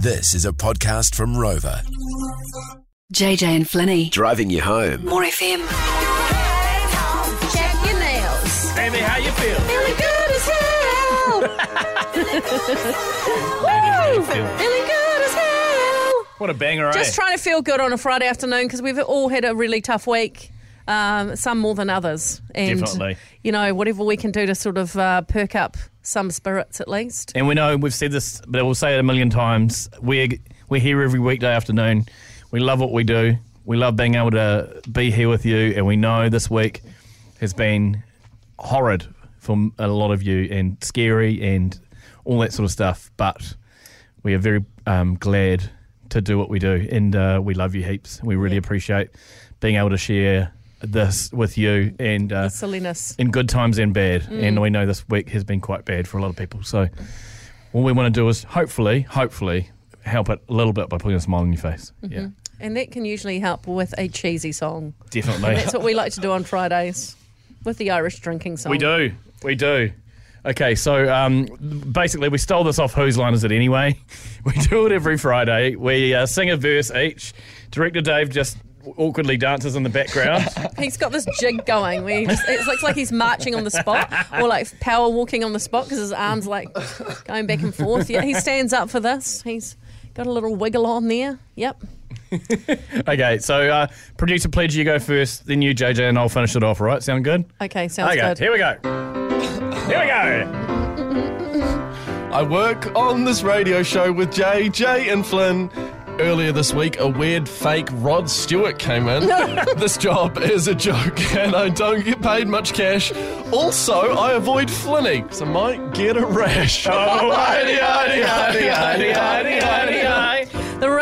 This is a podcast from Rova. JJ and Flinny. Driving you home. More FM. Check your nails. Baby, how you feel? Feeling good as hell. Woo! Feeling good as hell. What a banger, Just eh? trying to feel good on a Friday afternoon because we've all had a really tough week. Um, some more than others, and Definitely. you know whatever we can do to sort of uh, perk up some spirits at least. and we know we've said this, but we'll say it a million times. We're we're here every weekday afternoon. We love what we do. We love being able to be here with you, and we know this week has been horrid for a lot of you and scary and all that sort of stuff. But we are very um, glad to do what we do, and uh, we love you heaps. We really appreciate being able to share this with you and uh, Silliness. in good times and bad. Mm. And we know this week has been quite bad for a lot of people. So all we want to do is hopefully, hopefully help it a little bit by putting a smile on your face. Mm-hmm. Yeah, And that can usually help with a cheesy song. definitely. That's what we like to do on Fridays with the Irish drinking song. we do. We do. Okay, so um, basically, we stole this off Whose Line Is It Anyway? We do it every Friday. We uh, sing a verse each. Director Dave just awkwardly dances in the background. He's got this jig going where he just, it looks like he's marching on the spot or like power walking on the spot because his arms like going back and forth. Yeah, he stands up for this. He's got a little wiggle on there. Yep. okay, so uh, producer pledge, you go first, then you, JJ, and I'll finish it off, all right? Sound good? Okay, sounds okay, good. here we go. Here we go. I work on this radio show with JJ and Flynn. Earlier this week, a weird fake Rod Stewart came in. this job is a joke, and I don't get paid much cash. Also, I avoid Flinny, so I might get a rash. Oh,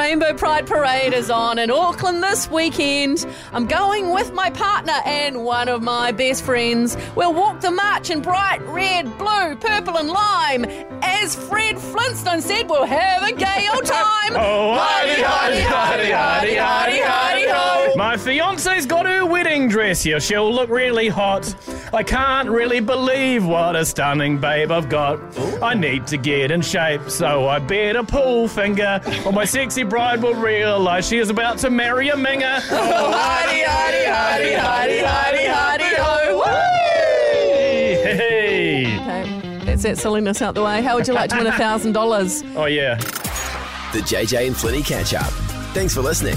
Rainbow Pride Parade is on in Auckland this weekend. I'm going with my partner and one of my best friends. We'll walk the march in bright red, blue, purple, and lime. As Fred Flintstone said, we'll have a gay old time. Oh, hidey, hidey, hidey, hidey, hidey, hidey, ho. My fiance's got her wedding dress here. She'll look really hot. I can't really believe what a stunning babe I've got. I need to get in shape, so I better pull finger, or my sexy bride will realise she is about to marry a minger. Oh, hidey, hidey, hidey, hidey, hidey, hidey, ho. Whee! Hey. Okay, that's that silliness out the way. How would you like to win a thousand dollars? Oh, yeah. The JJ and Flinny catch up. Thanks for listening.